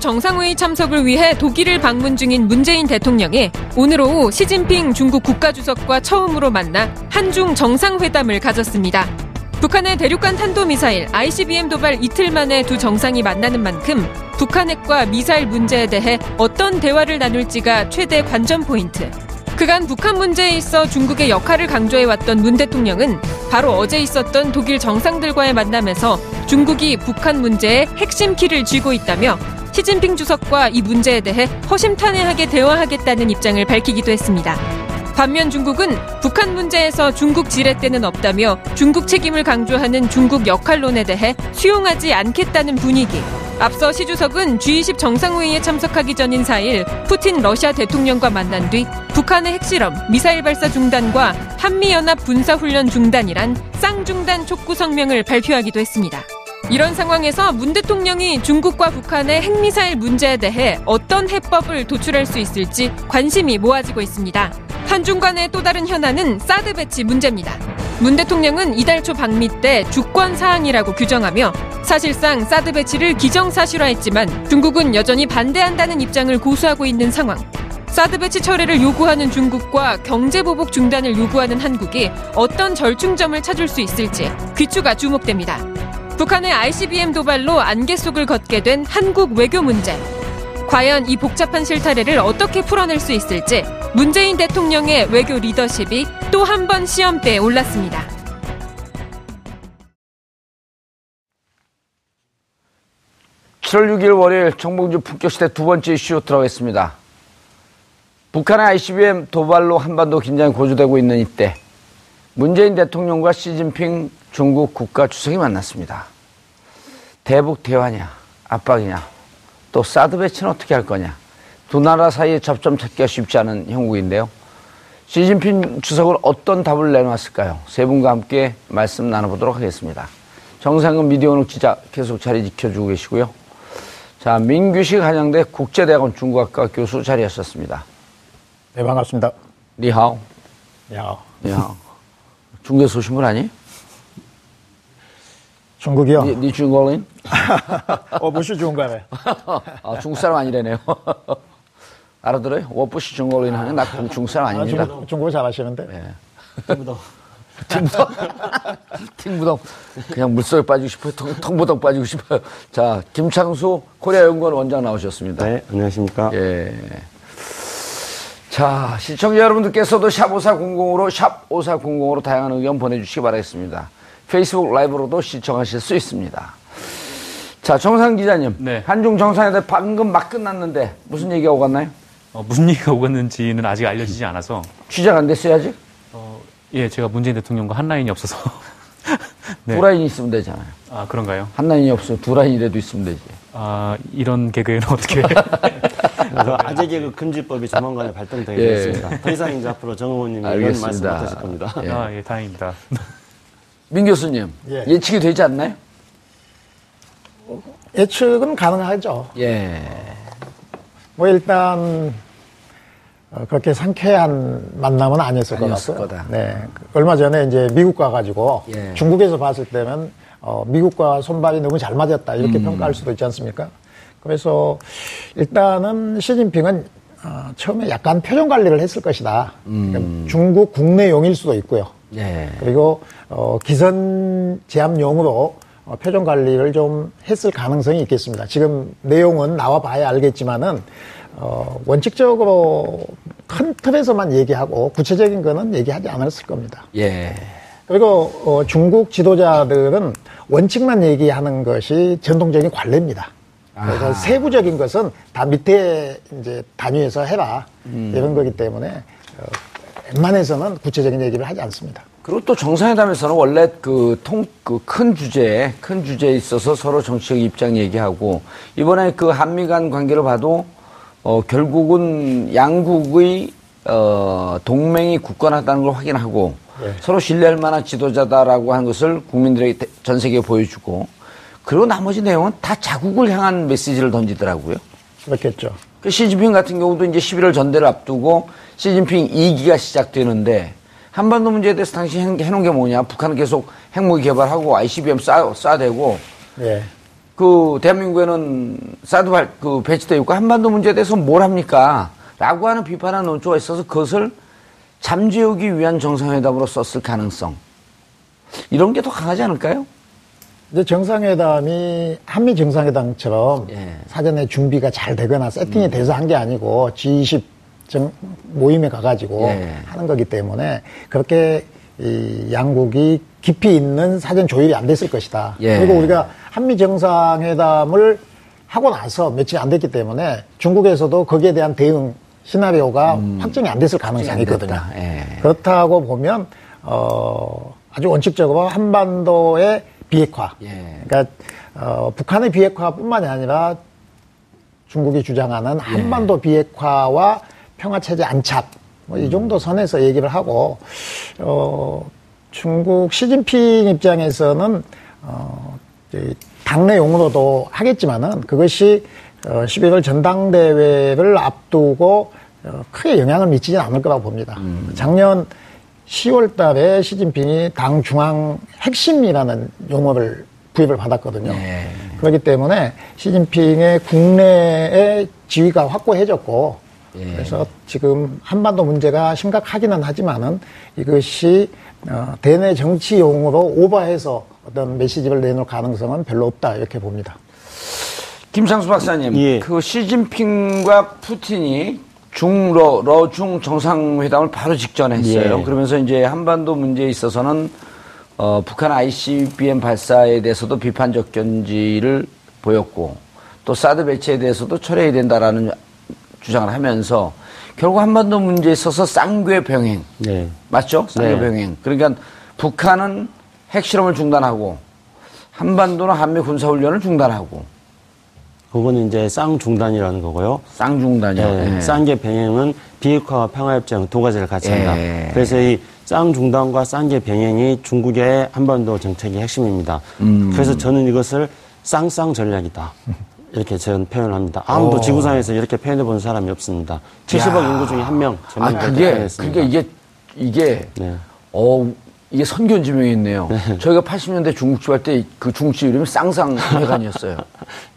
G20 정상회의 참석을 위해 독일을 방문 중인 문재인 대통령이 오늘 오후 시진핑 중국 국가주석과 처음으로 만나 한중 정상회담을 가졌습니다. 북한의 대륙간 탄도미사일 ICBM 도발 이틀 만에 두 정상이 만나는 만큼 북한 핵과 미사일 문제에 대해 어떤 대화를 나눌지가 최대 관전 포인트. 그간 북한 문제에 있어 중국의 역할을 강조해왔던 문 대통령은 바로 어제 있었던 독일 정상들과의 만남에서 중국이 북한 문제에 핵심 키를 쥐고 있다며 시진핑 주석과 이 문제에 대해 허심탄회하게 대화하겠다는 입장을 밝히기도 했습니다. 반면 중국은 북한 문제에서 중국 지렛대는 없다며 중국 책임을 강조하는 중국 역할론에 대해 수용하지 않겠다는 분위기. 앞서 시 주석은 G20 정상회의에 참석하기 전인 4일 푸틴 러시아 대통령과 만난 뒤 북한의 핵실험, 미사일 발사 중단과 한미연합 군사훈련 중단이란 쌍중단 촉구 성명을 발표하기도 했습니다. 이런 상황에서 문 대통령이 중국과 북한의 핵미사일 문제에 대해 어떤 해법을 도출할 수 있을지 관심이 모아지고 있습니다. 한중 간의 또 다른 현안은 사드 배치 문제입니다. 문 대통령은 이달 초 방미 때 주권 사항이라고 규정하며 사실상 사드 배치를 기정사실화했지만 중국은 여전히 반대한다는 입장을 고수하고 있는 상황. 사드 배치 철회를 요구하는 중국과 경제 보복 중단을 요구하는 한국이 어떤 절충점을 찾을 수 있을지 귀추가 주목됩니다. 북한의 ICBM 도발로 안개 속을 걷게 된 한국 외교 문제. 과연 이 복잡한 실타래를 어떻게 풀어낼 수 있을지 문재인 대통령의 외교 리더십이 또 한 번 시험대에 올랐습니다. (7월 6일) 월요일 정봉주 품격시대 두 번째 이슈 들어가겠습니다. 북한의 ICBM 도발로 한반도 긴장이 고조되고 있는 이때 문재인 대통령과 시진핑 중국 국가 주석이 만났습니다. 대북 대화냐, 압박이냐, 또 사드 배치는 어떻게 할 거냐. 두 나라 사이에 접점 찾기가 쉽지 않은 형국인데요. 시진핑 주석은 어떤 답을 내놓았을까요? 세 분과 함께 말씀 나눠보도록 하겠습니다. 정상근 미디어오늘 기자 계속 자리 지켜주고 계시고요. 자, 민규식 한양대 국제대학원 중국학과 교수 자리하셨습니다. 네, 반갑습니다. 니하오. 야, 니하오. 중국에서 오신 분 아니? 중국이요? 니, 니 중국인? 어, 무시 중국가네. 아, 중국 사람 아니래네요. 알아들어요? 워부시 중국인 하는 나 중국 사람 아, 아닙니다. 중국, 중국어 잘하시는데. 네. 팀무동. 팀무동. 그냥 물속에 빠지고 싶어요. 통, 통무동 빠지고 싶어요. 자, 김창수 코리아 연구원 원장 나오셨습니다. 네, 안녕하십니까. 예. 자, 시청자 여러분들께서도 샵5400으로 샵5400으로 다양한 의견 보내주시기 바라겠습니다. 페이스북 라이브로도 시청하실 수 있습니다. 자, 정상 기자님. 네. 한중 정상회담 방금 막 끝났는데 무슨 얘기가 오갔나요? 어, 무슨 얘기가 오갔는지는 아직 알려지지 않아서 취재가 안 됐어요, 아직? 어, 예, 제가 문재인 대통령과 한 라인이 없어서 네. 두 라인이 있으면 되잖아요. 아 그런가요? 한 라인이 없으면 두 라인이라도 있으면 되지. 아 이런 개그에는 어떻게 그래서 아재 개그 금지법이 조만간에 발동되겠습니다. 예. 더 이상 이제 앞으로 정 의원님이 이런. 말씀 못 하실 겁니다. 예. 아, 예, 다행입니다. 민 교수님, 예. 예측이 되지 않나요? 예측은 가능하죠. 예. 뭐 일단 어, 그렇게 상쾌한 만남은 아니었을 것 같고요. 거다. 네. 얼마 전에 이제 미국 가가지고 예. 중국에서 봤을 때는 어, 미국과 손발이 너무 잘 맞았다 이렇게 음. 평가할 수도 있지 않습니까? 그래서 일단은 시진핑은 어, 처음에 약간 표정 관리를 했을 것이다. 음. 그러니까 중국 국내용일 수도 있고요. 예. 그리고 어, 기선 제압용으로 어, 표정 관리를 좀 했을 가능성이 있겠습니다. 지금 내용은 나와 봐야 알겠지만은 어, 원칙적으로 큰 틀에서만 얘기하고 구체적인 거는 얘기하지 않았을 겁니다. 예. 그리고 어, 중국 지도자들은 원칙만 얘기하는 것이 전통적인 관례입니다. 그래서 아하. 세부적인 것은 다 밑에 이제 단위에서 해라 음. 이런 거기 때문에 어, 웬만해서는 구체적인 얘기를 하지 않습니다. 그리고 또 정상회담에서는 원래 그 통, 그 큰 주제에, 큰 주제에 있어서 서로 정치적 입장 얘기하고, 이번에 그 한미 간 관계를 봐도, 어, 결국은 양국의, 어, 동맹이 굳건하다는 걸 확인하고, 예. 서로 신뢰할 만한 지도자다라고 하는 것을 국민들에게 대- 전 세계에 보여주고, 그리고 나머지 내용은 다 자국을 향한 메시지를 던지더라고요. 그렇겠죠. 그 시진핑 같은 경우도 이제 11월 전대를 앞두고 시진핑 2기가 시작되는데 한반도 문제에 대해서 해- 해놓은 게 뭐냐. 북한은 계속 핵무기 개발하고 ICBM 쏴, 쏴대고 예. 그 대한민국에는 사드 발, 그 배치되어 있고 한반도 문제에 대해서 뭘 합니까? 라고 하는 비판하는 논조가 있어서 그것을 잠재우기 위한 정상회담으로 썼을 가능성. 이런 게 더 강하지 않을까요? 이제 정상회담이 한미 정상회담처럼 예. 사전에 준비가 잘 되거나 세팅이 돼서 한 게 아니고 G20 정, 모임에 가가지고 예. 하는 거기 때문에 그렇게 이 양국이 깊이 있는 사전 조율이 안 됐을 것이다. 예. 그리고 우리가 한미 정상회담을 하고 나서 며칠 안 됐기 때문에 중국에서도 거기에 대한 대응 시나리오가 확정이 안 됐을 가능성이 있거든요. 예. 그렇다고 보면 어, 아주 원칙적으로 한반도의 비핵화. 예. 그러니까 어, 북한의 비핵화뿐만이 아니라 중국이 주장하는 한반도 비핵화와 평화 체제 안착 뭐 이 정도 선에서 얘기를 하고 어, 중국 시진핑 입장에서는 어, 이제 당내용으로도 하겠지만은 그것이 어, 11월 전당대회를 앞두고 어, 크게 영향을 미치지는 않을 거라고 봅니다. 작년 10월 달에 시진핑이 당 중앙 핵심이라는 용어를 부여를 받았거든요. 네. 그렇기 때문에 시진핑의 국내의 지위가 확고해졌고 예. 그래서 지금 한반도 문제가 심각하기는 하지만은 이것이 어, 대내 정치용으로 오버해서 어떤 메시지를 내놓을 가능성은 별로 없다 이렇게 봅니다. 김상수 박사님, 예. 그 시진핑과 푸틴이 중러 러중 정상회담을 바로 직전에 했어요. 예. 그러면서 이제 한반도 문제에 있어서는 어, 북한 ICBM 발사에 대해서도 비판적 견지를 보였고 또 사드 배치에 대해서도 철회해야 된다라는 주장을 하면서 결국 한반도 문제에 있어서 쌍궤 병행 네. 맞죠? 쌍궤 네. 병행. 그러니까 북한은 핵실험을 중단하고 한반도는 한미 군사훈련을 중단하고 그거는 이제 쌍중단이라는 거고요. 쌍중단이요. 네, 예. 쌍계 병행은 비핵화와 평화협정 두 가지를 같이 한다. 예. 그래서 이 쌍중단과 쌍계 병행이 중국의 한반도 정책의 핵심입니다. 음. 그래서 저는 이것을 쌍쌍 전략이다. 이렇게 저는 표현을 합니다. 아무도 지구상에서 이렇게 표현해 본 사람이 없습니다. 70억 인구 중에 한 명. 아, 저는 그게. 그러니까 이게, 이게, 네. 어, 이게 선견지명이 있네요. 저희가 80년대 중국집 할 때 그 중국집 이름이 쌍쌍회관이었어요.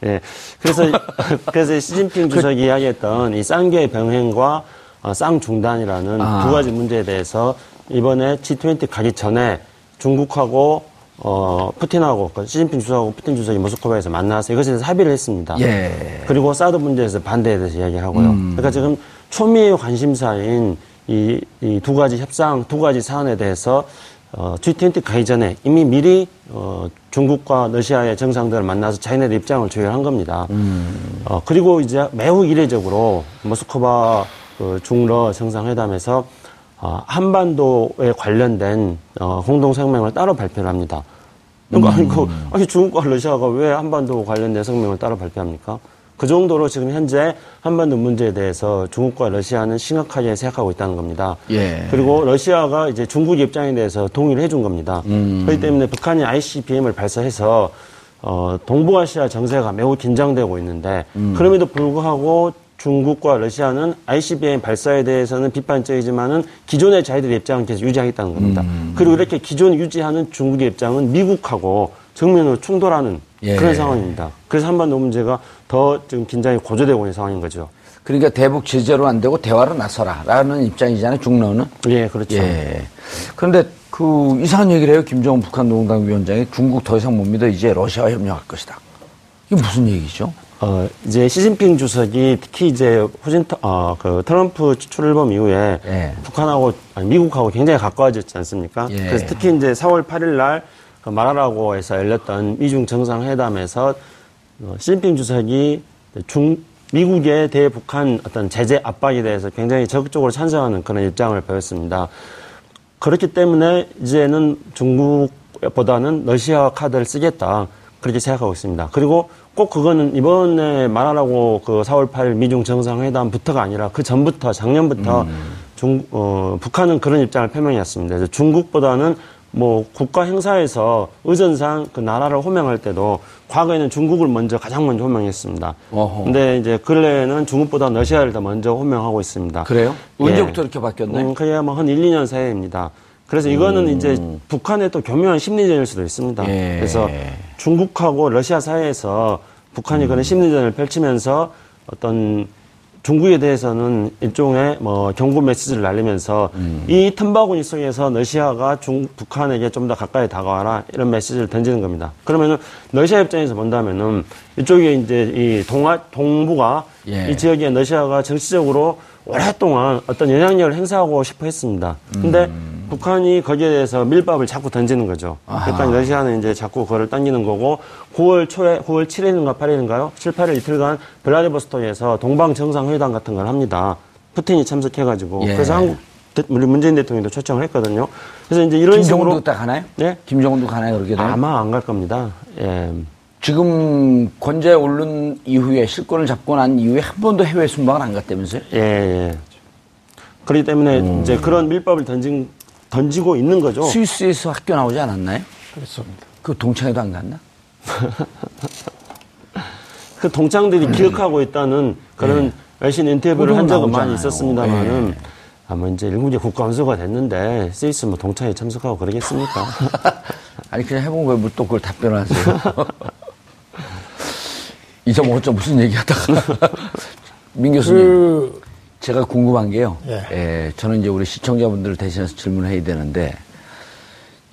예. 그래서, 그래서 시진핑 주석이 이야기했던 이 쌍계 병행과 어, 쌍중단이라는 아. 두 가지 문제에 대해서 이번에 G20 가기 전에 중국하고 어, 푸틴하고, 그 시진핑 주석하고 푸틴 주석이 모스크바에서 만나서 이것에 대해서 합의를 했습니다. 예. 그리고 사드 문제에서 반대에 대해서 이야기를 하고요. 그러니까 지금 초미의 관심사인 이, 이 두 가지 협상, 두 가지 사안에 대해서 어, G20 가기 전에 이미 미리 어, 중국과 러시아의 정상들을 만나서 자기네들 입장을 조율한 겁니다. 어, 그리고 이제 매우 이례적으로 모스크바 그 중러 정상회담에서 어, 한반도에 관련된 어, 공동 성명을 따로 발표를 합니다. 그러니까 아니, 그, 아니 중국과 러시아가 왜 한반도 관련된 성명을 따로 발표합니까? 그 정도로 지금 현재 한반도 문제에 대해서 중국과 러시아는 심각하게 생각하고 있다는 겁니다. 예. 그리고 러시아가 이제 중국 입장에 대해서 동의를 해준 겁니다. 그렇기 때문에 북한이 ICBM을 발사해서 어, 동북아시아 정세가 매우 긴장되고 있는데 그럼에도 불구하고 중국과 러시아는 ICBM 발사에 대해서는 비판적이지만은 기존의 자기들의 입장은 계속 유지하겠다는 겁니다. 그리고 이렇게 기존 유지하는 중국의 입장은 미국하고 정면으로 충돌하는 예. 그런 상황입니다. 그래서 한반도 문제가 더 지금 긴장이 고조되고 있는 상황인 거죠. 그러니까 대북 제재로 안 되고 대화로 나서라라는 입장이잖아요. 중로는. 예, 그렇죠. 예. 그런데 그 이상한 얘기를 해요. 김정은 북한 농당 위원장이 중국 더 이상 못 믿어 이제 러시아와 협력할 것이다. 이게 무슨 얘기죠? 어, 이제 시진핑 주석이 특히 이제 후진, 어, 그 트럼프 출범 이후에 예. 북한하고, 아니, 미국하고 굉장히 가까워졌지 않습니까? 예. 그래서 특히 이제 4월 8일 날 그 마라라고에서 열렸던 미중 정상회담에서 어, 시진핑 주석이 중, 미국의 대북한 어떤 제재 압박에 대해서 굉장히 적극적으로 찬성하는 그런 입장을 보였습니다. 그렇기 때문에 이제는 중국보다는 러시아 카드를 쓰겠다. 그렇게 생각하고 있습니다. 그리고 꼭 그거는 이번에 말하라고 그 4월 8일 미중 정상회담부터가 아니라 그 전부터 작년부터 중, 어, 북한은 그런 입장을 표명했습니다. 중국보다는 뭐 국가 행사에서 의전상 그 나라를 호명할 때도 과거에는 중국을 먼저 가장 먼저 호명했습니다. 어허. 근데 이제 근래에는 중국보다 러시아를 더 먼저 호명하고 있습니다. 그래요? 예. 언제부터 이렇게 바뀌었나요? 음, 그게 뭐한 1, 2년 사이입니다. 그래서 이거는 이제 북한의 또 교묘한 심리전일 수도 있습니다. 예. 그래서 중국하고 러시아 사이에서 북한이 그런 심리전을 펼치면서 어떤 중국에 대해서는 일종의 뭐 경고 메시지를 날리면서 이 틈바구니 속에서 러시아가 중 북한에게 좀 더 가까이 다가와라 이런 메시지를 던지는 겁니다. 그러면은 러시아 입장에서 본다면은 이쪽에 이제 이 동아 동부가 예. 이 지역에 러시아가 정치적으로 오랫동안 어떤 영향력을 행사하고 싶어 했습니다. 근데 북한이 거기에 대해서 밀밥을 자꾸 던지는 거죠. 그러니까 러시아는 이제 자꾸 그거를 당기는 거고 9월 초에 9월 7일인가 8일인가요? 7, 8일 이틀간 블라디보스톡에서 동방 정상회담 같은 걸 합니다. 푸틴이 참석해가지고 예. 그래서 한국 대- 우리 문재인 대통령도 초청을 했거든요. 그래서 이제 이런 김정은도 식으로 딱 가나요? 네? 김정은도 가나요? 그렇게 되면? 아마 안 갈 겁니다. 예. 지금 권좌에 오른 이후에 실권을 잡고 난 이후에 한 번도 해외 순방을 안 갔다면서요? 예, 예. 그렇기 때문에 이제 그런 밀법을 던진, 던지고 있는 거죠. 스위스에서 학교 나오지 않았나요? 그렇습니다. 그 동창회도 안 갔나? 그 동창들이 기억하고 있다는 그런 외신 인터뷰를 한 적은 많이. 있었습니다만은 아마 이제 일국의 국가원수가 됐는데 스위스 뭐 동창회 참석하고 그러겠습니까? 아니 그냥 해본 거에 뭐또 그걸 답변을 하세요. 2.5점 무슨 얘기하다가 민 교수님 그, 제가 궁금한 게요. 예. 예, 저는 이제 우리 시청자분들을 대신해서 질문해야 되는데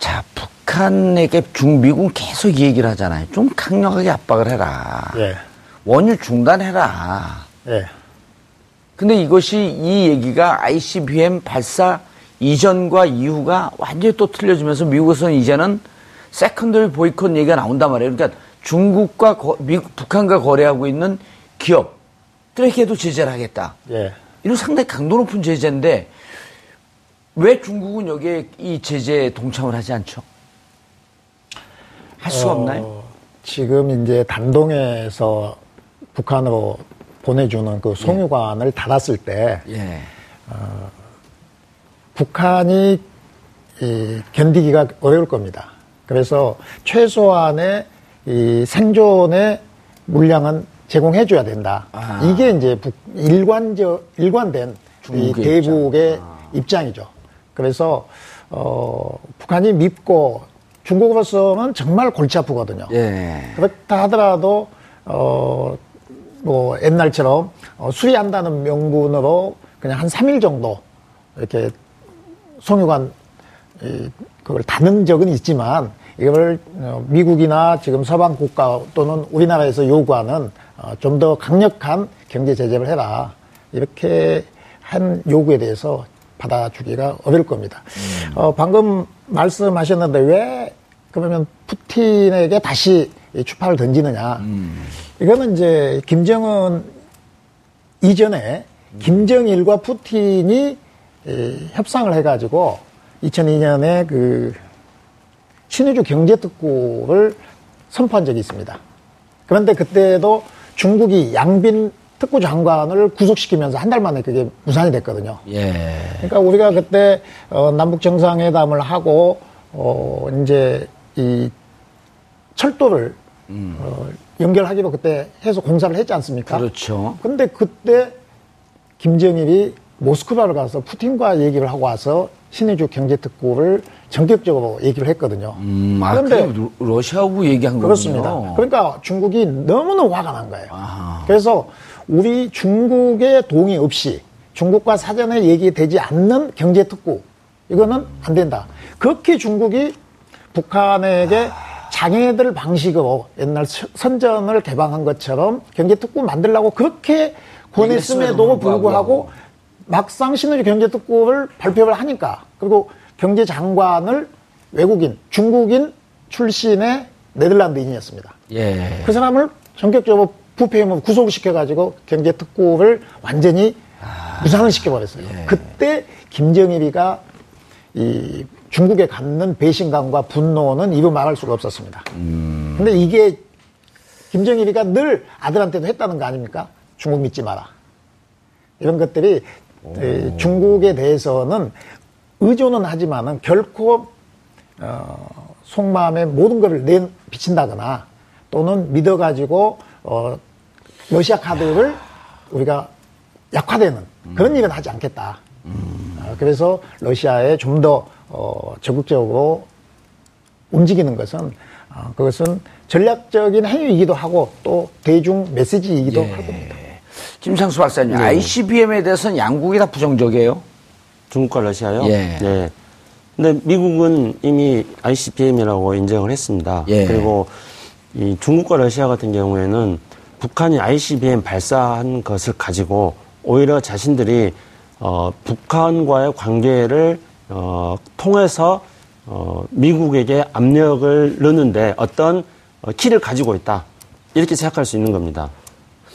자 북한에게 중미군 계속 이 얘기를 하잖아요. 좀 강력하게 압박을 해라. 예, 원유 중단해라. 예. 근데 이것이 이 얘기가 ICBM 발사 이전과 이후가 완전히 또 틀려지면서 미국에서는 이제는 secondary boycott 얘기가 나온단 말이에요. 그러니까 중국과 거- 미국, 북한과 거래하고 있는 기업들에게도 제재를 하겠다. 예. 이런 상당히 강도 높은 제재인데 왜 중국은 여기에 이 제재에 동참을 하지 않죠? 할 수가 어, 없나요? 지금 이제 단동에서 북한으로 보내주는 그 송유관을 닫았을 때 예. 북한이 이 견디기가 어려울 겁니다. 그래서 최소한의 이 생존의 물량은 제공해줘야 된다. 아. 이게 이제 북, 일관적 일관된 이 대북의 입장이죠. 그래서 어, 북한이 밉고 중국으로서는 정말 골치 아프거든요. 예. 그렇다 하더라도 어, 뭐 옛날처럼 어, 수리한다는 명분으로 그냥 한 3일 정도 이렇게 송유관 이, 그걸 닫는 적은 있지만 이걸 어, 미국이나 지금 서방 국가 또는 우리나라에서 요구하는 어, 좀 더 강력한 경제 제재를 해라 이렇게 한 요구에 대해서 받아주기가 어려울 겁니다. 어, 방금 말씀하셨는데 왜 그러면 푸틴에게 다시 이 추파를 던지느냐? 이거는 이제 김정은 이전에 김정일과 푸틴이 이 협상을 해가지고 2002년에 그 신의주 경제특구를 선포한 적이 있습니다. 그런데 그때도 중국이 양빈 특구 장관을 구속시키면서 한 달 만에 그게 무산이 됐거든요. 예. 그러니까 우리가 그때 어, 남북 정상회담을 하고 어, 이제 이 철도를 어, 연결하기로 그때 해서 공사를 했지 않습니까? 그렇죠. 근데 그때 김정일이 모스크바를 가서 푸틴과 얘기를 하고 와서 신의주 경제특구를 전격적으로 얘기를 했거든요. 음, 아, 그런데 러시아하고 얘기한 거군요. 그렇습니다. 그러니까 중국이 너무너무 화가 난 거예요. 아하. 그래서 우리 중국의 동의 없이 중국과 사전에 얘기되지 않는 경제 특구 이거는 안 된다. 그렇게 중국이 북한에게 장애들 방식으로 옛날 서- 선전을 개방한 것처럼 경제 특구 만들라고 그렇게 권했음에도 불구하고 막상 신의주 경제 특구를 발표를 하니까 그리고 경제 장관을 외국인 중국인 출신의 네덜란드인이었습니다. 예. 그 사람을 전격적으로 부패임을 구속을 시켜가지고 경제 특구를 완전히 무산을 시켜버렸어요. 그때 김정일이가 이 중국에 갖는 배신감과 분노는 이루 말할 수가 없었습니다. 근데 이게 김정일이가 늘 아들한테도 했다는 거 아닙니까? 중국 믿지 마라. 이런 것들이 에, 중국에 대해서는 의존은 하지만은 결코 어, 속마음에 모든 것을 내 비친다거나 또는 믿어가지고 어, 러시아 카드를 우리가 약화되는 그런 일은 하지 않겠다. 어, 그래서 러시아에 좀 더 어, 적극적으로 움직이는 것은 어, 그것은 전략적인 행위이기도 하고 또 대중 메시지이기도 예. 할 겁니다. 김상수 박사님, 네. ICBM에 대해서는 양국이 다 부정적이에요. 중국과 러시아요? 예. 네. 근데 미국은 이미 ICBM이라고 인정을 했습니다. 예. 그리고 이 중국과 러시아 같은 경우에는 북한이 ICBM 발사한 것을 가지고 오히려 자신들이 어, 북한과의 관계를 어, 통해서 어, 미국에게 압력을 넣는데 어떤 어, 키를 가지고 있다. 이렇게 생각할 수 있는 겁니다.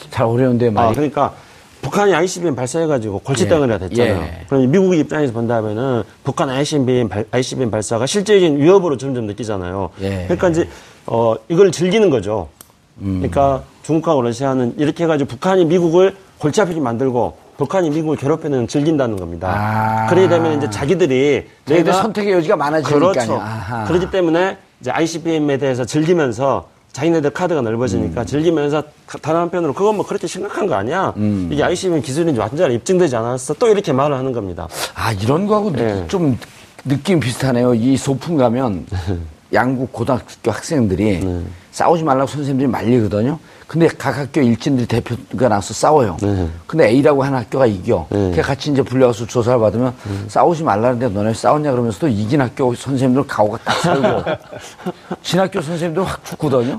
잘 어려운데 아, 말이. 그러니까 북한이 ICBM 발사해가지고 골칫덩이가 예. 됐잖아요. 예. 그럼 미국 입장에서 본다면은 북한 ICBM, 발, ICBM 발사가 실제적인 위협으로 점점 느끼잖아요. 예. 그러니까 이제 어 이걸 즐기는 거죠. 음. 그러니까 중국하고 러시아는 이렇게 해가지고 북한이 미국을 골치 아프게 만들고 북한이 미국을 괴롭히는 즐긴다는 겁니다. 아. 그러게 되면 이제 자기들이 저희들 선택의 여지가 많아지니까요. 그렇죠. 아하. 그렇기 때문에 이제 ICBM에 대해서 즐기면서 자기네들 카드가 넓어지니까 음. 즐기면서 가- 다른 한편으로 그건 뭐 그렇게 심각한 거 아니야. 음. 이게 ICBM 기술인지 완전히 입증되지 않았어. 또 이렇게 말을 하는 겁니다. 아, 이런 거하고 느- 예. 좀 느낌 비슷하네요. 이 소풍 가면 양국 고등학교 학생들이 네. 싸우지 말라고 선생님들이 말리거든요. 근데 각 학교 일진들이 대표가 나서 싸워요. 네. 근데 A라고 하는 학교가 이겨. 네. 그래 같이 이제 불려가서 조사를 받으면 싸우지 말라는데 너네 싸웠냐 그러면서도 이긴 학교 선생님들 가오가 딱 살고 진 학교 선생님들 확 죽거든요.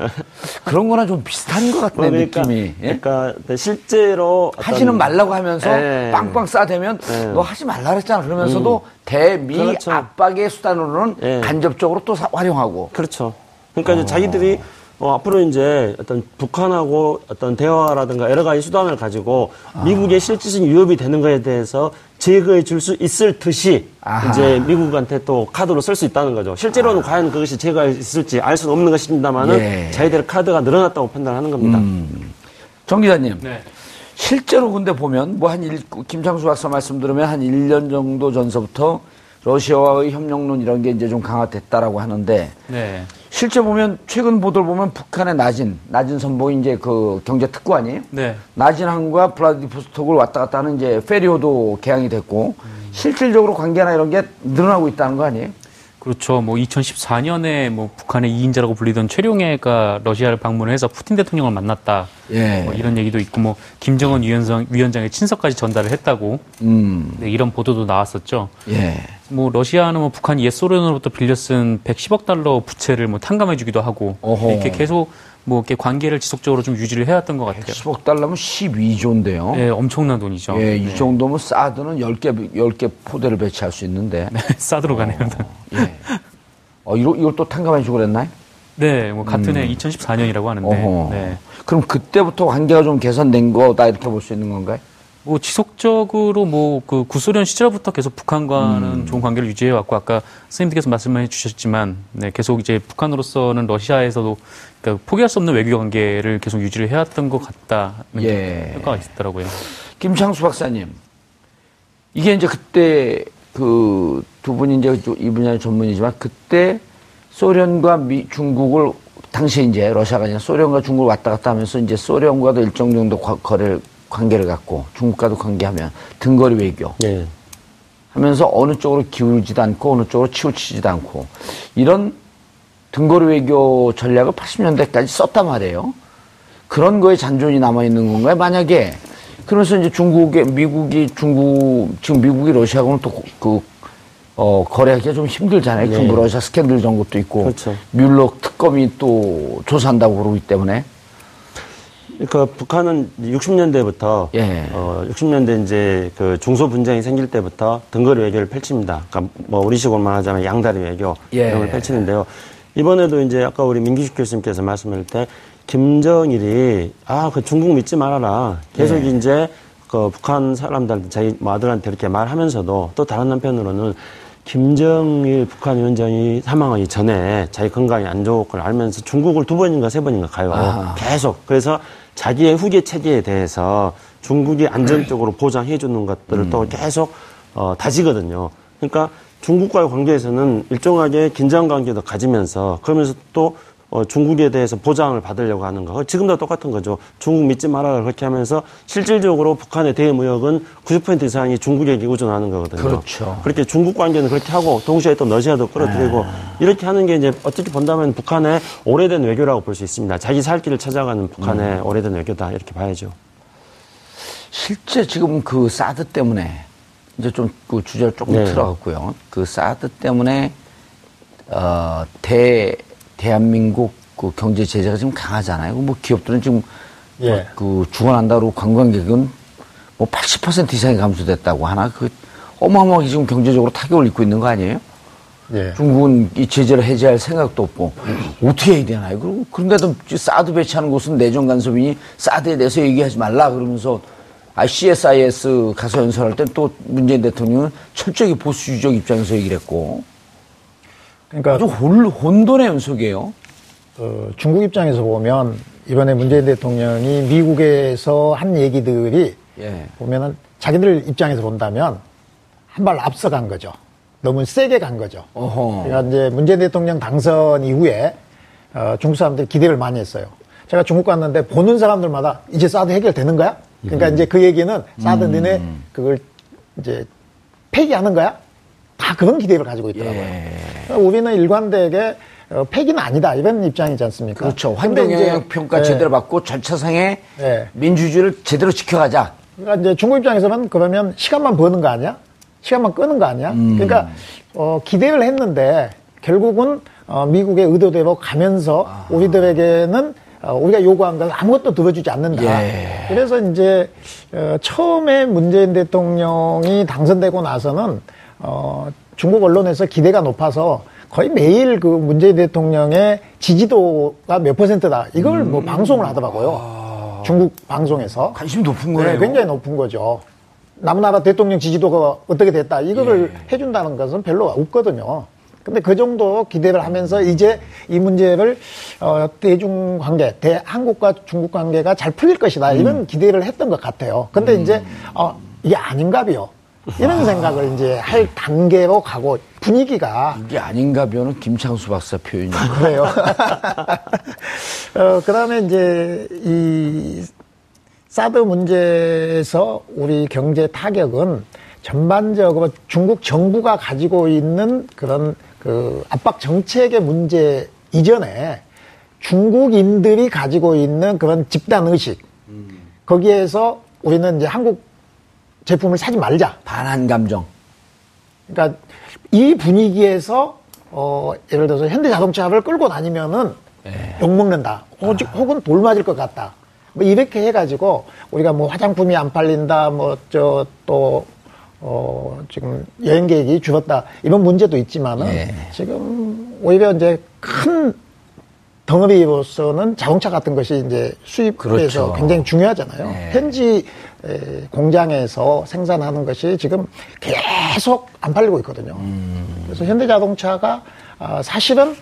그런 거나 좀 비슷한 것 같네, 뭐 그러니까, 느낌이. 예? 그러니까 실제로 하지는 말라고 하면서 예. 빵빵 싸대면 예. 너 하지 말라 그랬잖아 그러면서도 대미 그렇죠. 압박의 수단으로는 예. 간접적으로 또 사- 활용하고 그렇죠. 그러니까 이제 자기들이 어, 앞으로 이제 어떤 북한하고 어떤 대화라든가 여러 가지 수단을 가지고 미국의 실질적인 위협이 되는 것에 대해서 제거해 줄 수 있을 듯이 아하. 이제 미국한테 또 카드로 쓸 수 있다는 거죠. 실제로는 과연 그것이 제거할 수 있을지 알 수는 없는 것입니다만은 예. 자기들의 카드가 늘어났다고 판단하는 겁니다. 정 기자님 네. 실제로 근데 보면 뭐한 김창수 박사 말씀 들으면 한 1년 정도 전서부터 러시아와의 협력론 이런 게 이제 좀 강화됐다라고 하는데 네. 실제 보면 최근 보도를 보면 북한의 나진 나진 선봉이 이제 그 경제 특구 아니에요? 네. 나진항과 블라디보스톡을 왔다 갔다 하는 이제 페리오도 개항이 됐고 실질적으로 관계나 이런 게 늘어나고 있다는 거 아니에요? 그렇죠. 뭐 2014년에 뭐 북한의 2인자라고 불리던 최룡해가 러시아를 방문해서 푸틴 대통령을 만났다. 예. 뭐 이런 얘기도 있고 뭐 김정은 위원장 위원장의 친서까지 전달을 했다고 음. 네, 이런 보도도 나왔었죠. 예. 뭐 러시아는 뭐 북한 옛 소련으로부터 빌려 쓴 110억 달러 부채를 뭐 탕감해 주기도 하고 어허. 이렇게 계속 뭐 이렇게 관계를 지속적으로 좀 유지를 해왔던 것 같아요. 10억 달러면 12조인데요. 네, 엄청난 돈이죠. 예, 이 정도면 사드는 10개, 10개 포대를 배치할 수 있는데. 싸들어 가네요. 예. 어, 이걸, 이걸 또 탕감해 주고 그랬나요? 네, 뭐 같은 해 2014년이라고 하는데. 음. 어허. 네. 그럼 그때부터 관계가 좀 개선된 거다 이렇게 볼 수 있는 건가요? 뭐 지속적으로 뭐 그 구소련 시절부터 계속 북한과는 음. 좋은 관계를 유지해 왔고 아까 선생님께서 말씀해 주셨지만 네, 계속 이제 북한으로서는 러시아에서도 그러니까 포기할 수 없는 외교 관계를 계속 유지를 해왔던 것 같다는 예. 평가가 있었더라고요. 김창수 박사님. 이게 이제 그때 그 두 분이 이제 이 분야의 전문이지만 그때 소련과 미, 중국을 당시에 이제 러시아가 아니라 소련과 중국을 왔다 갔다 하면서 이제 소련과도 일정 정도 과- 거래를 관계를 갖고 중국과도 관계하면 등거리 외교 예. 하면서 어느 쪽으로 기울지도 않고 어느 쪽으로 치우치지도 않고 이런 등거리 외교 전략을 80년대까지 썼단 말이에요. 그런 거에 잔존이 남아 있는 건가요? 만약에 그러면서 이제 중국에 미국이 중국 지금 미국이 러시아하고는 또그 어, 거래하기가 좀 힘들잖아요. 네. 중국 러시아 스캔들 정것도 있고 그렇죠. 뮬러 특검이 또 조사한다고 그러기 때문에 그러니까 북한은 60년대부터 예. 어 60년대 이제 그 중소 분쟁이 생길 때부터 등거리 외교를 펼칩니다. 그러니까 뭐 우리식으로 말하자면 양다리 외교 예. 이런 걸 펼치는데요. 이번에도 이제 아까 우리 민기식 교수님께서 말씀할 때 김정일이 아 그 중국 믿지 말아라 계속 예. 이제 그 북한 사람들 자기 뭐 아들한테 이렇게 말하면서도 또 다른 한편으로는 김정일 북한 위원장이 사망하기 전에 자기 건강이 안 좋을 걸 알면서 중국을 두 번인가 세 번인가 가요. 아하. 계속. 그래서 자기의 후계 체제에 대해서 중국이 안전적으로 보장해 주는 것들을 또 계속 어, 다지거든요. 그러니까 중국과의 관계에서는 일정하게 긴장 관계도 가지면서 그러면서 또 어, 중국에 대해서 보장을 받으려고 하는 거. 지금도 똑같은 거죠. 중국 믿지 말아라 그렇게 하면서 실질적으로 북한의 대무역은 90% 이상이 중국에게 의존하는 거거든요. 그렇죠. 그렇게 중국 관계는 그렇게 하고 동시에 또 러시아도 끌어들이고 이렇게 하는 게 이제 어떻게 본다면 북한의 오래된 외교라고 볼 수 있습니다. 자기 살 길을 찾아가는 북한의 오래된 외교다 이렇게 봐야죠. 실제 지금 그 사드 때문에 이제 좀 그 주제를 조금 네. 틀어갖고요. 그 사드 때문에 어, 대 대한민국 그 경제 제재가 지금 강하잖아요. 뭐 기업들은 지금 예. 그 죽어난다고 관광객은 뭐 80% 이상이 감소됐다고 하나 그 어마어마하게 지금 경제적으로 타격을 입고 있는 거 아니에요? 예. 중국은 이 제재를 해제할 생각도 없고 어떻게 해야 되나요? 그리고 그런데도 사드 배치하는 곳은 내정 간섭이니 사드에 대해서 얘기하지 말라 그러면서 아, CSIS 가서 연설할 땐 또 문재인 대통령은 철저히 보수주의적 입장에서 얘기를 했고 그러니까 아주 혼, 혼돈의 연속이에요. 어, 중국 입장에서 보면 이번에 문재인 대통령이 미국에서 한 얘기들이 예. 보면은 자기들 입장에서 본다면 한 발 앞서간 거죠. 너무 세게 간 거죠. 어허. 그러니까 이제 문재인 대통령 당선 이후에 어, 중국 사람들이 기대를 많이 했어요. 제가 중국 갔는데 보는 사람들마다 이제 사드 해결되는 거야? 그러니까 이제 그 얘기는 사드 너네 그걸 이제 폐기하는 거야? 다 그런 기대를 가지고 있더라고요. 그러니까 우리는 일관되게 어, 폐기는 아니다 이런 입장이지 않습니까? 그렇죠. 환경영향 평가 예, 제대로 받고 절차상의 예. 민주주의를 제대로 지켜가자. 그러니까 이제 중국 입장에서는 그러면 시간만 버는 거 아니야? 시간만 끄는 거 아니야? 음. 그러니까 어, 기대를 했는데 결국은 어, 미국의 의도대로 가면서 아. 우리들에게는 어, 우리가 요구한 걸 아무것도 들어주지 않는다. 예. 그래서 이제 어, 처음에 문재인 대통령이 당선되고 나서는 어, 중국 언론에서 기대가 높아서 거의 매일 그 문재인 대통령의 지지도가 몇 퍼센트다. 이걸 뭐 방송을 하더라고요. 중국 방송에서. 관심이 높은 거예요. 네, 굉장히 높은 거죠. 남나라 대통령 지지도가 어떻게 됐다. 이거를 해준다는 것은 별로 없거든요. 근데 그 정도 기대를 하면서 이제 이 문제를 어, 대중 관계, 대 한국과 중국 관계가 잘 풀릴 것이다 이런 기대를 했던 것 같아요. 근데 이제 어, 이게 아닌가비요. 이런 생각을 이제 할 단계로 가고 분위기가 이게 아닌가벼는 김창수 박사 표현이. 그래요. 어, 그 다음에 이제 이 사드 문제에서 우리 경제 타격은 전반적으로 중국 정부가 가지고 있는 그런 그 압박 정책의 문제 이전에 중국인들이 가지고 있는 그런 집단 의식 거기에서 우리는 이제 한국 제품을 사지 말자. 반한 감정. 그러니까 이 분위기에서 어 예를 들어서 현대 자동차를 끌고 다니면은 욕 먹는다. 혹- 혹은 돌 맞을 것 같다. 뭐 이렇게 해가지고 우리가 뭐 화장품이 안 팔린다. 뭐 저 또 어, 지금 여행 계획이 줄었다. 이런 문제도 있지만은 예. 지금 오히려 이제 큰 덩어리로서는 자동차 같은 것이 이제 수입에서 그렇죠. 굉장히 중요하잖아요. 네. 현지 에, 공장에서 생산하는 것이 지금 계속 안 팔리고 있거든요. 음. 그래서 현대자동차가 아, 사실은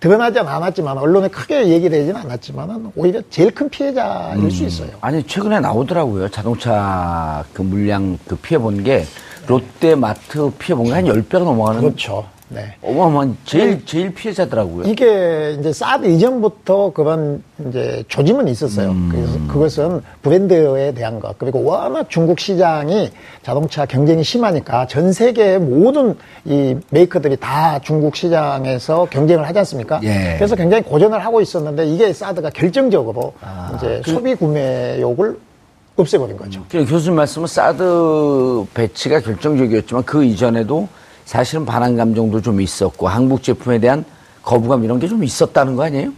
드러나진 않았지만 언론에 크게 얘기되지는 않았지만은 오히려 제일 큰 피해자일 음. 수 있어요. 아니 최근에 나오더라고요. 자동차 그 물량 그 피해 본 게 롯데마트 피해 본게한 10배가 넘어가는 그렇죠. 네. 어마어마한 제일 제일 피해자더라고요. 이게 이제 사드 이전부터 그런 이제 조짐은 있었어요. 음. 그래서 그것은 브랜드에 대한 것 그리고 워낙 중국 시장이 자동차 경쟁이 심하니까 전 세계의 모든 이 메이커들이 다 중국 시장에서 경쟁을 하지 않습니까? 예. 그래서 굉장히 고전을 하고 있었는데 이게 사드가 결정적으로 아, 이제 그 소비 구매욕을 없애버린 거죠. 그 교수님 말씀은 사드 배치가 결정적이었지만 그 이전에도 사실은 반항 감정도 좀 있었고 한국 제품에 대한 거부감 이런 게 좀 있었다는 거 아니에요?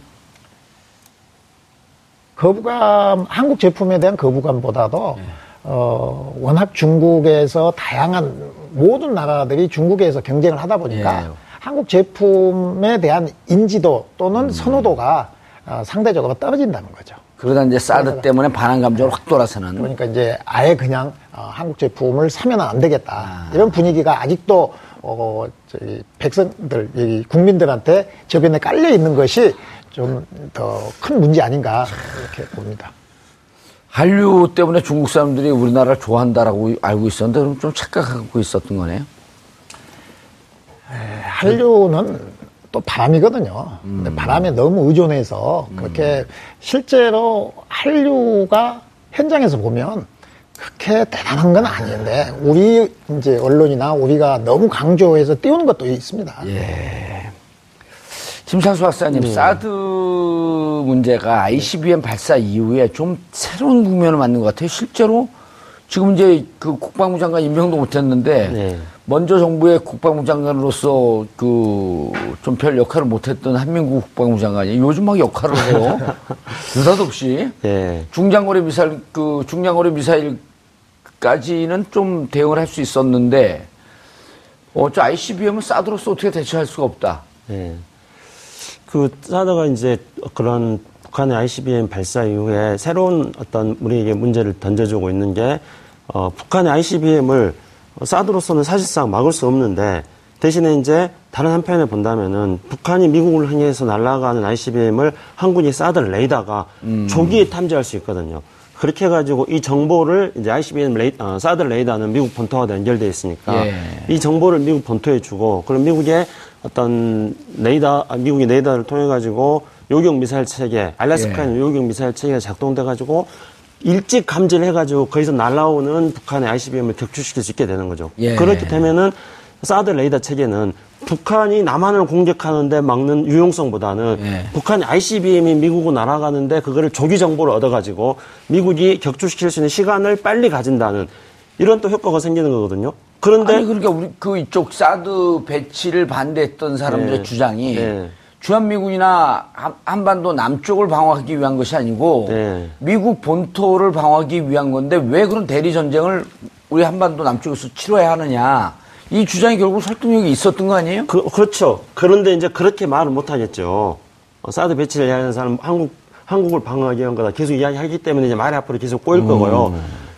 거부감, 한국 제품에 대한 거부감보다도 네. 어, 워낙 중국에서 다양한 모든 나라들이 중국에서 경쟁을 하다 보니까 예. 한국 제품에 대한 인지도 또는 음. 선호도가 어, 상대적으로 떨어진다는 거죠. 그러다 이제 사드 때문에 반항 감정을 확 돌아서는 그러니까 이제 아예 그냥 어, 한국 제품을 사면 안 되겠다 아. 이런 분위기가 아직도 어, 저기 백성들, 이 국민들한테 저변에 깔려 있는 것이 좀 더 큰 문제 아닌가 이렇게 봅니다. 한류 때문에 중국 사람들이 우리나라를 좋아한다라고 알고 있었는데 그럼 좀 착각하고 있었던 거네요. 한류는 또 바람이거든요. 근데 바람에 너무 의존해서 그렇게 실제로 한류가 현장에서 보면 그렇게 대단한 건 아닌데 우리 이제 언론이나 우리가 너무 강조해서 띄우는 것도 있습니다. 심상수 박사님, 사드 문제가 ICBM 발사 이후에 좀 새로운 국면을 맞는 것 같아요. 실제로 지금 이제 그 국방부 장관 임명도 못했는데 네. 먼저 정부의 국방부 장관으로서 그 좀 별 역할을 못했던 한민국 국방부 장관이 요즘 막 역할을 해요. 느닷없이 예. 중장거리 미사일 그 중장거리 미사일 까지는 좀 대응을 할 수 있었는데 어 저 ICBM은 사드로서 어떻게 대처할 수가 없다. 예. 그 사드가 이제 그런 북한의 ICBM 발사 이후에 새로운 어떤 우리에게 문제를 던져주고 있는 게 어, 북한의 ICBM을 사드로서는 사실상 막을 수 없는데 대신에 이제 다른 한편에 본다면은 북한이 미국을 향해서 날아가는 ICBM을 한국이 사드 레이더가 조기에 탐지할 수 있거든요. 그렇게 해가지고 이 정보를 이제 ICBM 레이, 어, 사드 레이더는 미국 본토와 연결되어 있으니까 예. 이 정보를 미국 본토에 주고 그럼 미국의 어떤 레이더 아, 미국의 레이더를 통해 가지고 요격 미사일 체계 알래스카는 예. 요격 미사일 체계가 작동돼 가지고 일찍 감지를 해 가지고 거기서 날아오는 북한의 ICBM을 격추시킬 수 있게 되는 거죠. 예. 그렇기 되면은 사드 레이더 체계는 북한이 남한을 공격하는데 막는 유용성보다는 예. 북한이 ICBM이 미국으로 날아가는데 그거를 조기 정보를 얻어가지고 미국이 격추시킬 수 있는 시간을 빨리 가진다는 이런 또 효과가 생기는 거거든요. 그런데 아니 그러니까 우리 그 이쪽 사드 배치를 반대했던 사람들의 네. 주장이 네. 주한미군이나 한- 한반도 남쪽을 방어하기 위한 것이 아니고 네. 미국 본토를 방어하기 위한 건데 왜 그런 대리 전쟁을 우리 한반도 남쪽에서 치러야 하느냐 이 주장이 결국 설득력이 있었던 거 아니에요? 그, 그렇죠. 그런데 이제 그렇게 말을 못 하겠죠. 어, 사드 배치를 이야기하는 사람은 한국, 한국을 방어하기 위한 거다. 계속 이야기하기 때문에 이제 말이 앞으로 계속 꼬일 거고요.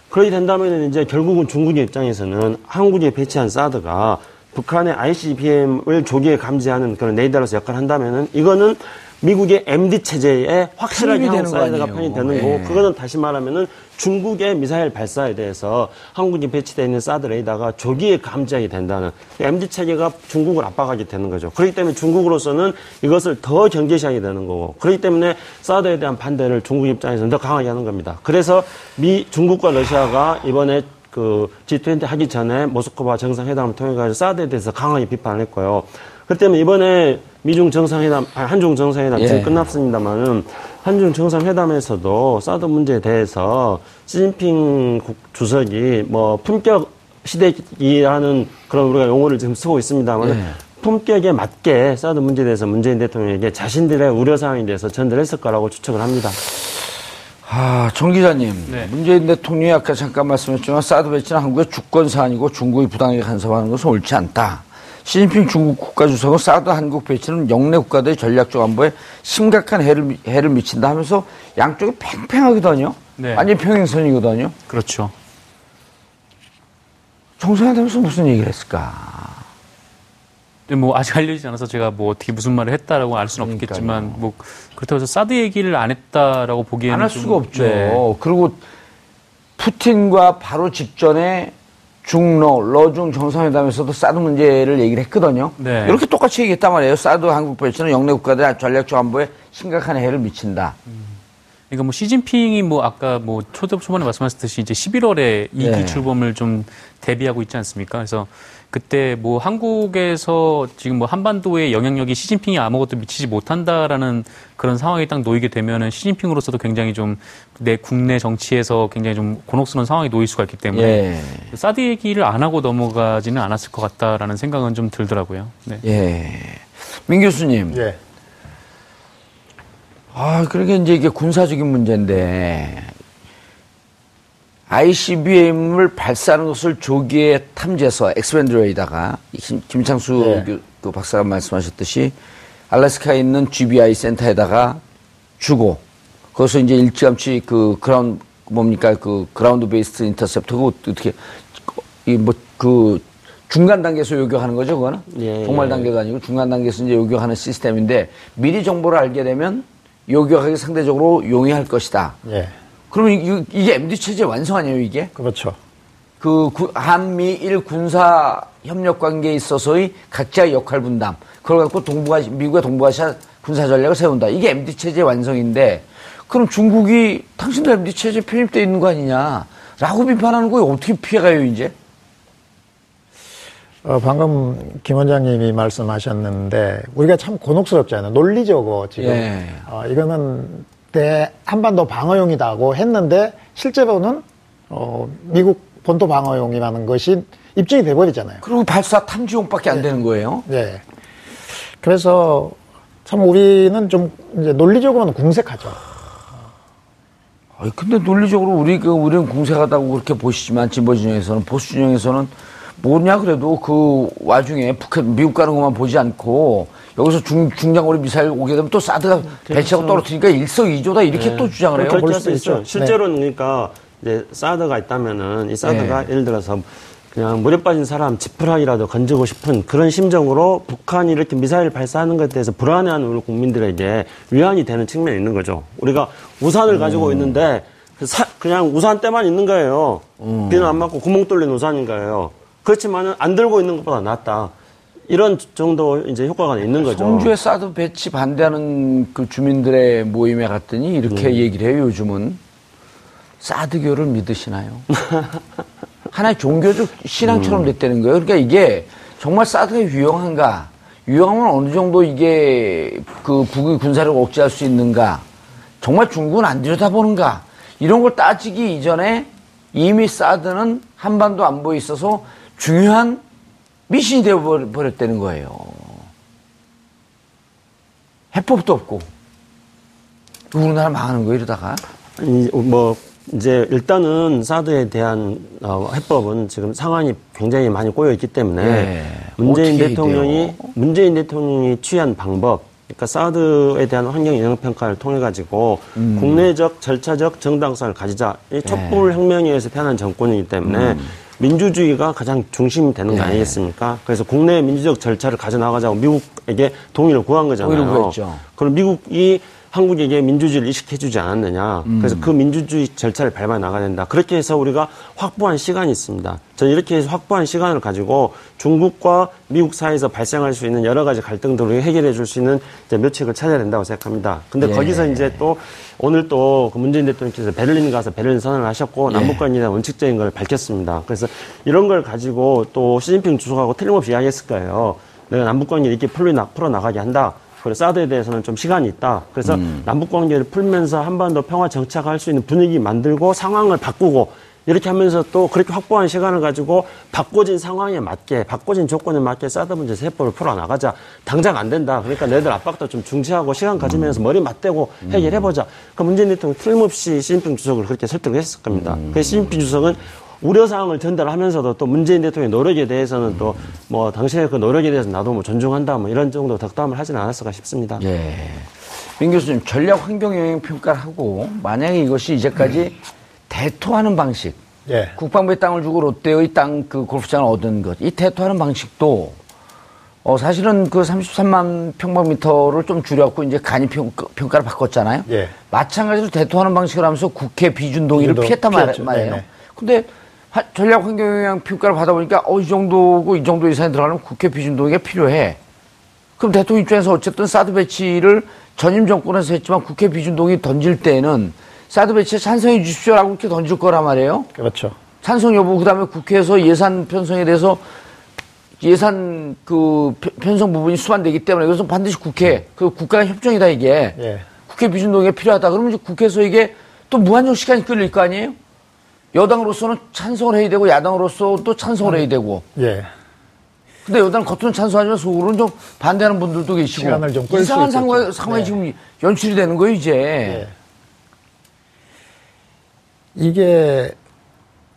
그렇게 된다면 이제 결국은 중국의 입장에서는 한국에 배치한 사드가 북한의 ICBM을 조기에 감지하는 그런 레이더로서 역할을 한다면은 이거는 미국의 MD 체제에 확실하게 한국 사이드가. 편이 되는 예. 거고 그거는 다시 말하면은 중국의 미사일 발사에 대해서 한국이 배치되어 있는 사드 레이더가 조기에 감지하게 된다는 MD 체계가 중국을 압박하게 되는 거죠. 그렇기 때문에 중국으로서는 이것을 더 경계시하게 되는 거고 그렇기 때문에 사드에 대한 반대를 중국 입장에서는 더 강하게 하는 겁니다. 그래서 미 중국과 러시아가 이번에 그 G20 하기 전에 모스크바 정상회담을 통해 가지고 사드에 대해서 강하게 비판을 했고요. 그렇기 때문에 이번에 미중 정상회담, 아니, 한중 정상회담 예. 지금 끝났습니다만은 한중 정상회담에서도 사드 문제에 대해서 시진핑 국- 주석이 뭐 품격 시대기라는 그런 우리가 용어를 지금 쓰고 있습니다만 예. 은 품격에 맞게 사드 문제에 대해서 문재인 대통령에게 자신들의 우려사항에 대해서 전달을 했을 거라고 추측을 합니다. 아, 정 기자님. 네. 문재인 대통령이 아까 잠깐 말씀하셨지만 사드 배치는 한국의 주권 사안이고 중국이 부당하게 간섭하는 것은 옳지 않다. 시진핑 중국 국가주석은 사드 한국 배치는 영내 국가들의 전략적 안보에 심각한 해를, 미- 해를 미친다 하면서 양쪽이 팽팽하거든요. 네. 완전 평행선이거든요. 그렇죠. 정상회담에서 무슨 얘기를 했을까? 뭐 아직 알려지지 않아서 제가 뭐 어떻게 무슨 말을 했다라고 알 수는 그러니까요. 없겠지만 뭐 그렇다고 해서 사드 얘기를 안 했다라고 보기에는 안할 좀- 수가 없죠. 네. 그리고 푸틴과 바로 직전에 중로, 러중 정상회담에서도 사드 문제를 얘기를 했거든요. 네. 이렇게 똑같이 얘기했단 말이에요. 사드 한국 배치는 영내 국가들 전략적 안보에 심각한 해를 미친다. 그러니까 뭐 시진핑이 뭐 아까 뭐 초대 초반에 말씀하셨듯이 이제 11월에 이 네. 기출범을 좀 대비하고 있지 않습니까? 그래서 그때 뭐 한국에서 지금 뭐 한반도의 영향력이 시진핑이 아무것도 미치지 못한다라는 그런 상황이 딱 놓이게 되면은 시진핑으로서도 굉장히 좀 내 국내 정치에서 굉장히 좀 곤혹스러운 상황이 놓일 수가 있기 때문에 예. 사드 얘기를 안 하고 넘어가지는 않았을 것 같다라는 생각은 좀 들더라고요. 네. 예. 민 교수님. 예. 아, 그러니까 이제 이게 군사적인 문제인데, ICBM을 발사하는 것을 조기에 탐지해서 X-band 레이다가 김창수 네. 교- 그 박사가 말씀하셨듯이 알래스카에 있는 GBI 센터에다가 주고 거기서 이제 일찌감치 그 그라운 뭡니까 그 ground-based interceptor가 어떻게 이 뭐 그 중간 단계에서 요격하는 거죠 그거는 예, 종말 예. 단계가 아니고 중간 단계에서 이제 요격하는 시스템인데 미리 정보를 알게 되면 요격하기 상대적으로 용이할 것이다. 예. 그러면 이- 이게 MD 체제 완성 아니에요 이게? 그렇죠. 그 구- 한미일 군사 협력 관계에 있어서의 각자의 역할 분담 그걸 갖고 동북아 미국의 동북아시아 군사 전략을 세운다. 이게 MD 체제 완성인데 그럼 중국이 당신들 MD 체제 편입돼 있는 거 아니냐라고 비판하는 거에 어떻게 피해가요 이제? 어, 방금 김 원장님이 말씀하셨는데 우리가 참 곤혹스럽잖아요. 논리적으로 지금 예. 어, 이거는 대 한반도 방어용이다고 했는데 실제로는 어, 미국 본토 방어용이라는 것이 입증이 돼버리잖아요. 그리고 발사 탐지용밖에 안 되는 거예요. 네. 그래서 참 우리는 좀 이제 논리적으로는 궁색하죠. 아니, 근데 논리적으로 우리, 그, 우리는 공세하다고 그렇게 보시지만, 진보 진영에서는, 보수 진영에서는 뭐냐 그래도 그 와중에 북한, 미국 가는 것만 보지 않고, 여기서 중, 중장거리 미사일 오게 되면 또 사드가 배치하고 떨어뜨리니까 일석이조다 이렇게 또 주장을 해요. 수도 수 있죠. 있죠. 실제로는 그러니까 이제 사드가 있다면은 이 사드가 네. 예를 들어서 그냥 물에 빠진 사람 지푸라기라도 건지고 싶은 그런 심정으로 북한이 이렇게 미사일 발사하는 것에 대해서 불안해하는 우리 국민들에게 위안이 되는 측면이 있는 거죠. 우리가 우산을 가지고 있는데 그 사- 그냥 우산 때만 있는 거예요. 비는 안 맞고 구멍 뚫린 우산인 거예요. 그렇지만은 안 들고 있는 것보다 낫다. 이런 정도 이제 효과가 있는 거죠. 성주에 사드 배치 반대하는 그 주민들의 모임에 갔더니 이렇게 음. 얘기를 해요, 요즘은. 사드교를 믿으시나요? 하나의 종교적 음. 신앙처럼 됐다는 거예요. 그러니까 이게 정말 사드가 유용한가? 유용하면 어느 정도 이게 그 북의 군사력을 억제할 수 있는가? 정말 중국은 안 들여다보는가? 이런 걸 따지기 이전에 이미 사드는 한반도 안보에 있어서 중요한 미신이 되어버렸다는 거예요. 해법도 없고. 우리나라 망하는 거예요, 이러다가. 이, 뭐 이제 일단은 사드에 대한 어, 해법은 지금 상황이 굉장히 많이 꼬여 있기 때문에 예. 문재인 대통령이 돼요? 문재인 대통령이 취한 방법, 그러니까 사드에 대한 환경 영향 평가를 통해 가지고 음. 국내적 절차적 정당성을 가지자. 이 네. 촛불 혁명에 의해서 태어난 정권이기 때문에 음. 민주주의가 가장 중심이 되는 거 네. 아니겠습니까? 그래서 국내 민주적 절차를 가져나가자고 미국에게 동의를 구한 거잖아요. 동의를 구했죠. 그럼 미국이 한국에게 민주주의를 이식해주지 않았느냐. 음. 그래서 그 민주주의 절차를 밟아 나가야 된다. 그렇게 해서 우리가 확보한 시간이 있습니다. 저는 이렇게 해서 확보한 시간을 가지고 중국과 미국 사이에서 발생할 수 있는 여러 가지 갈등들을 해결해 줄 수 있는 이제 묘책을 찾아야 된다고 생각합니다. 근데 예. 거기서 이제 또 오늘 또 그 문재인 대통령께서 베를린 가서 베를린 선언을 하셨고 예. 남북 관계에 대한 원칙적인 걸 밝혔습니다. 그래서 이런 걸 가지고 또 시진핑 주석하고 틀림없이 이야기했을 거예요. 내가 남북 관계를 이렇게 풀어, 풀어 나가게 한다. 그리고 사드에 대해서는 좀 시간이 있다. 그래서 음. 남북 관계를 풀면서 한반도 평화 정착할 수 있는 분위기 만들고 상황을 바꾸고 이렇게 하면서 또 그렇게 확보한 시간을 가지고 바꿔진 상황에 맞게 바꿔진 조건에 맞게 사드 문제 세법을 풀어 나가자. 당장 안 된다. 그러니까 너희들 압박도 좀 중지하고 시간 가지면서 머리 맞대고 해결해 보자. 그 문재인 대통령 틀림없이 시진핑 주석을 그렇게 설득을 했을 겁니다. 그래서 시진핑 주석은 우려 사항을 전달하면서도 또 문재인 대통령의 노력에 대해서는 또 뭐 당신의 그 노력에 대해서 나도 뭐 존중한다 뭐 이런 정도 덕담을 하지는 않았을까 싶습니다. 예. 민 교수님, 전략 환경 영향 평가를 하고, 만약에 이것이 이제까지 대토하는 방식, 예. 국방부의 땅을 주고 롯데의 땅 그 골프장을 얻은 것, 이 대토하는 방식도 어 사실은 그 33만 평방미터를 좀 줄였고 이제 간이 평, 평가를 바꿨잖아요. 예. 마찬가지로 대토하는 방식을 하면서 국회 비준 동의를 비준 피했단 말. 말이에요. 네네. 근데 하- 전략 환경 영향 평가를 받아보니까 어 이 정도고 이 정도 이상이 들어가면 국회 비준 동의가 필요해. 그럼 대통령 입장에서 어쨌든 사드 배치를 전임 정권에서 했지만 국회 비준 동의 던질 때는 사드 배치에 찬성해 주십시오라고 이렇게 던질 거란 말이에요. 그렇죠. 찬성 여부 그다음에 국회에서 예산 편성에 대해서 예산 그 편- 편성 부분이 수반되기 때문에 이것은 반드시 국회 그 국가 협정이다 이게 예. 국회 비준 동의가 필요하다 그러면 이제 국회에서 이게 또 무한정 시간이 끌릴 거 아니에요? 여당으로서는 찬성을 해야 되고 야당으로서 또 찬성을 해야 되고 예. 근데 여당은 겉으로는 찬성하지만 속으로는 좀 반대하는 분들도 계시고 시간을 좀끌수 이상한. 상황, 상황이 네. 지금 연출이 되는 거예요 이제 예. 이게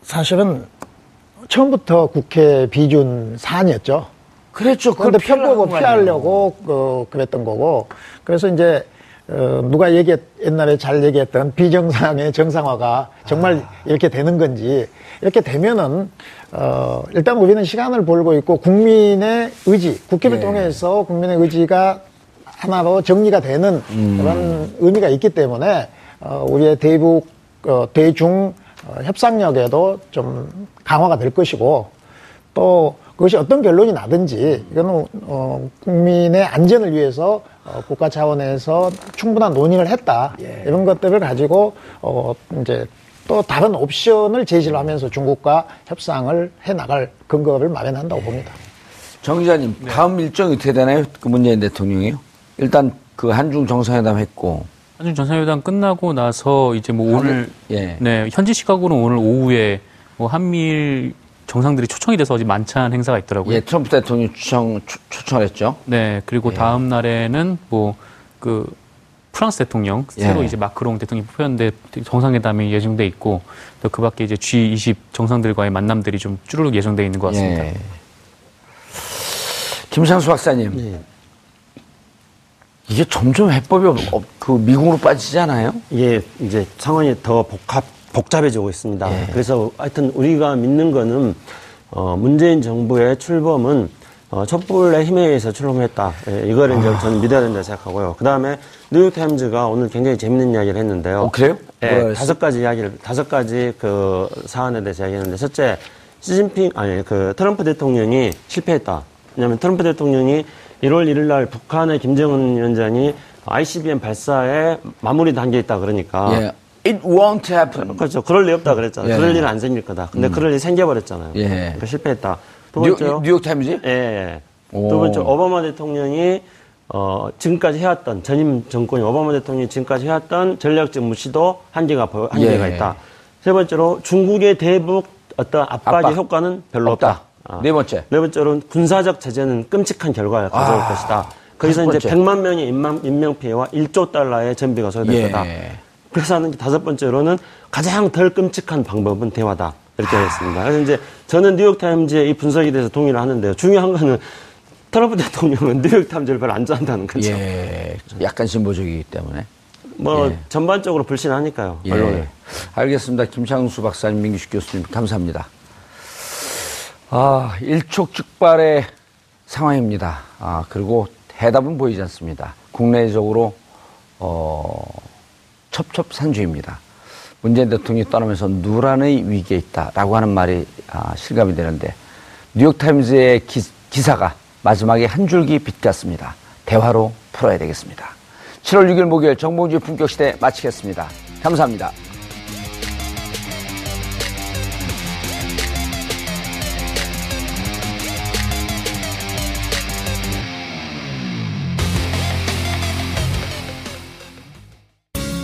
사실은 처음부터 국회 비준 사안이었죠. 그랬죠 그런데 말이에요. 피하려고 그, 그랬던 거고 그래서 이제 어, 누가 얘기했 옛날에 잘 얘기했던 비정상의 정상화가 정말 아. 이렇게 되는 건지 이렇게 되면은 어, 일단 우리는 시간을 벌고 있고 국민의 의지 국회를 예. 통해서 국민의 의지가 하나로 정리가 되는 음. 그런 의미가 있기 때문에 어, 우리의 대북 어, 대중 어, 협상력에도 좀 강화가 될 것이고 또 그것이 어떤 결론이 나든지 이거는 어, 국민의 안전을 위해서 어, 국가 차원에서 충분한 논의를 했다 이런 것들을 가지고 어, 이제 또 다른 옵션을 제시를 하면서 중국과 협상을 해 나갈 근거를 마련한다고 봅니다. 정 기자님 다음 일정이 어떻게 되나요? 그 문재인 대통령이요. 일단 그 한중 정상회담 했고 한중 정상회담 끝나고 나서 이제 뭐 오늘 예. 네 현지 시각으로는 오늘 오후에 뭐 한미일 정상들이 초청이 돼서 어제 만찬 행사가 있더라고요. 예, 트럼프 대통령 추청 초, 초청 했죠. 네 그리고 예. 다음 날에는 뭐 그 프랑스 대통령 새로 예. 이제 마크롱 대통령이 뽑혔는데 정상회담이 예정돼 있고 또 그 밖에 이제 G20 정상들과의 만남들이 좀 쭈르륵 예정돼 있는 것 같습니다. 예. 김상수 박사님, 예. 이게 점점 해법이 없, 없- 그 미국으로 빠지잖아요. 이게 이제 상황이 더 복합, 복잡해지고 있습니다. 예. 그래서 하여튼 우리가 믿는 거는 어, 문재인 정부의 출범은 어, 촛불의 힘에 의해서 출범했다. 예, 이거를 이제 저는 믿어야 된다 생각하고요. 그 다음에 뉴욕타임즈가 오늘 굉장히 재밌는 이야기를 했는데요. 어, 그래요? 예? 다섯 가지 이야기를, 다섯 가지 그 사안에 대해서 이야기했는데, 첫째, 시진핑, 아니, 그 트럼프 대통령이 실패했다. 왜냐하면 트럼프 대통령이 1월 1일 날 북한의 김정은 위원장이 ICBM 발사에 마무리 단계에 있다 그러니까. 예. It won't happen. 그렇죠. 그럴 리 없다 그랬잖아요. 예. 그럴 일은 안 생길 거다. 근데 그럴 일이 생겨버렸잖아요. 예. 그러니까 실패했다. 두 뉴, 번째요. 뉴욕 타임즈? 예, 예. 오. 두 번째 오바마 대통령이 어, 지금까지 해왔던 전임 정권이 오바마 대통령이 지금까지 해왔던 전략적 무시도 한계가 보- 한계가 예. 있다. 세 번째로 중국의 대북 어떤 압박의 압박. 효과는 별로 없다. 없다. 아. 네 번째. 네 번째로는 군사적 제재는 끔찍한 결과를 가져올 아. 것이다. 거기서 이제 번째. 100만 명의 인명, 인명 피해와 1조 달러의 전비가 소요될 예. 거다. 그래서 하는 게 다섯 번째로는 가장 덜 끔찍한 방법은 대화다. 이렇게 했습니다. 그래서 이제 저는 뉴욕타임즈의 이 분석에 대해서 동의를 하는데요. 중요한 거는 트럼프 대통령은 뉴욕타임즈를 별로 안 좋아한다는 거죠. 예. 약간 진보적이기 때문에. 뭐 예. 전반적으로 불신하니까요. 예. 알겠습니다. 김창수 박사님, 민규식 교수님, 감사합니다. 아, 일촉즉발의 상황입니다. 아, 그리고 해답은 보이지 않습니다. 국내적으로, 어, 첩첩산중입니다. 문재인 대통령이 떠나면서 누란의 위기에 있다라고 하는 말이 아, 실감이 되는데, 뉴욕타임즈의 기, 기사가 마지막에 한 줄기 빛 같습니다. 대화로 풀어야 되겠습니다. 7월 6일 목요일 정봉주의 품격시대 마치겠습니다. 감사합니다.